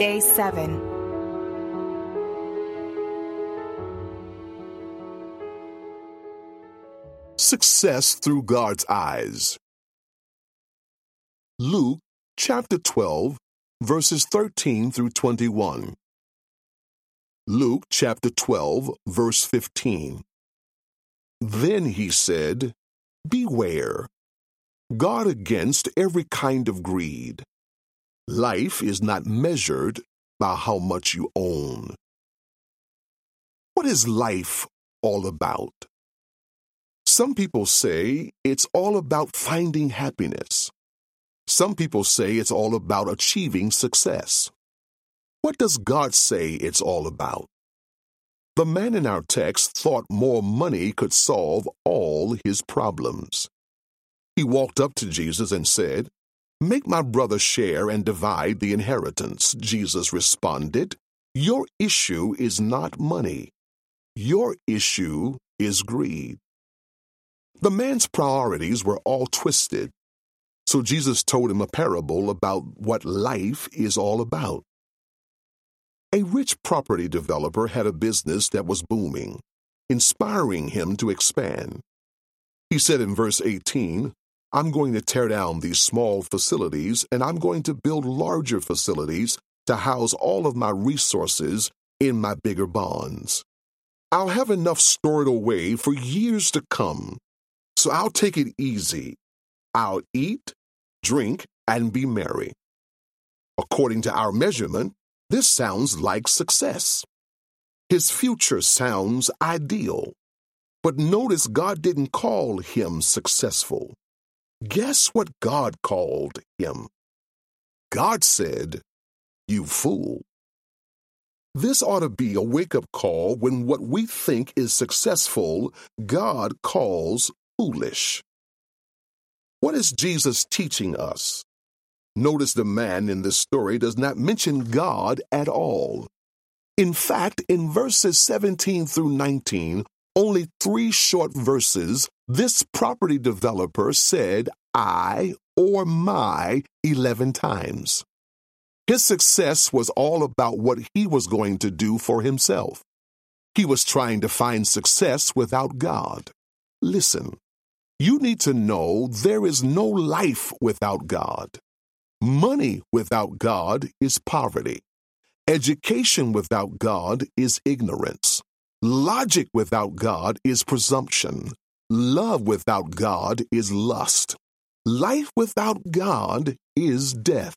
Day 7. Success through God's eyes. Luke chapter 12, verses 13 through 21. Luke chapter 12, verse 15. Then he said, Beware, guard against every kind of greed. Life is not measured by how much you own. What is life all about? Some people say it's all about finding happiness. Some people say it's all about achieving success. What does God say it's all about? The man in our text thought more money could solve all his problems. He walked up to Jesus and said, Make my brother share and divide the inheritance. Jesus responded, Your issue is not money. Your issue is greed. The man's priorities were all twisted. So Jesus told him a parable about what life is all about. A rich property developer had a business that was booming, inspiring him to expand. He said in verse 18, I'm going to tear down these small facilities and I'm going to build larger facilities to house all of my resources in my bigger bonds. I'll have enough stored away for years to come. So I'll take it easy. I'll eat, drink, and be merry. According to our measurement, this sounds like success. His future sounds ideal. But notice God didn't call him successful. Guess what God called him? God said, You fool. This ought to be a wake up call when what we think is successful, God calls foolish. What is Jesus teaching us? Notice the man in this story does not mention God at all. In fact, in verses 17 through 19, only three short verses, this property developer said, I or my 11 times. His success was all about what he was going to do for himself. He was trying to find success without God. Listen, you need to know there is no life without God. Money without God is poverty. Education without God is ignorance. Logic without God is presumption. Love without God is lust. Life without God is death.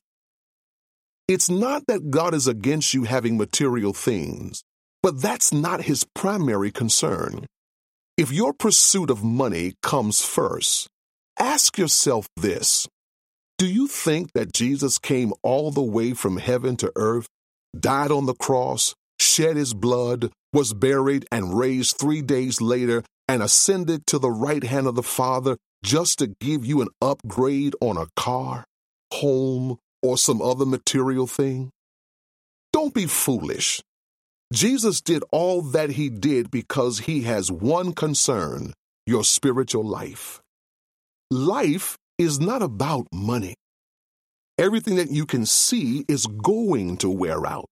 It's not that God is against you having material things, but that's not his primary concern. If your pursuit of money comes first, ask yourself this do you think that Jesus came all the way from heaven to earth, died on the cross, shed his blood, was buried, and raised three days later, and ascended to the right hand of the Father just to give you an upgrade on a car, home, or some other material thing? Don't be foolish. Jesus did all that he did because he has one concern your spiritual life. Life is not about money. Everything that you can see is going to wear out.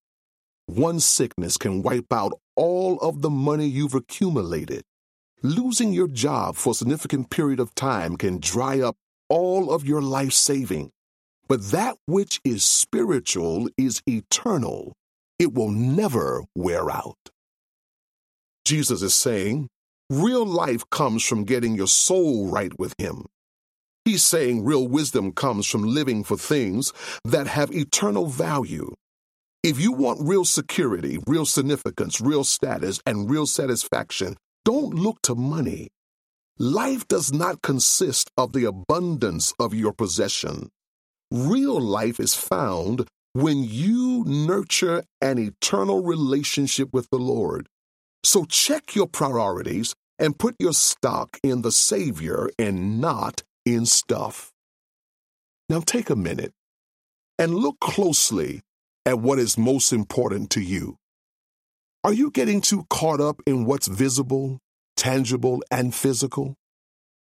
One sickness can wipe out all of the money you've accumulated. Losing your job for a significant period of time can dry up all of your life saving. But that which is spiritual is eternal. It will never wear out. Jesus is saying, real life comes from getting your soul right with Him. He's saying real wisdom comes from living for things that have eternal value. If you want real security, real significance, real status, and real satisfaction, don't look to money. Life does not consist of the abundance of your possession. Real life is found when you nurture an eternal relationship with the Lord. So check your priorities and put your stock in the Savior and not in stuff. Now take a minute and look closely at what is most important to you. Are you getting too caught up in what's visible, tangible, and physical?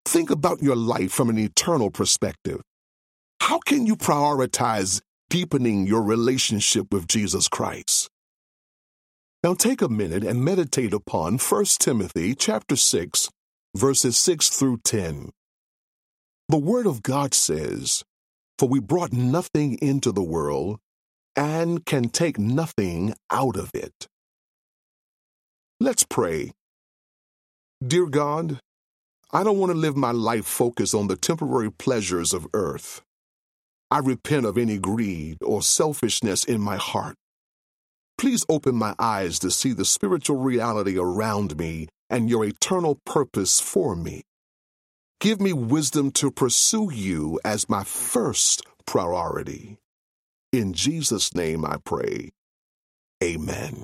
Think about your life from an eternal perspective. How can you prioritize deepening your relationship with Jesus Christ. Now take a minute and meditate upon 1 Timothy chapter 6 verses 6 through 10. The word of God says, "For we brought nothing into the world and can take nothing out of it." Let's pray. Dear God, I don't want to live my life focused on the temporary pleasures of earth. I repent of any greed or selfishness in my heart. Please open my eyes to see the spiritual reality around me and your eternal purpose for me. Give me wisdom to pursue you as my first priority. In Jesus' name I pray. Amen.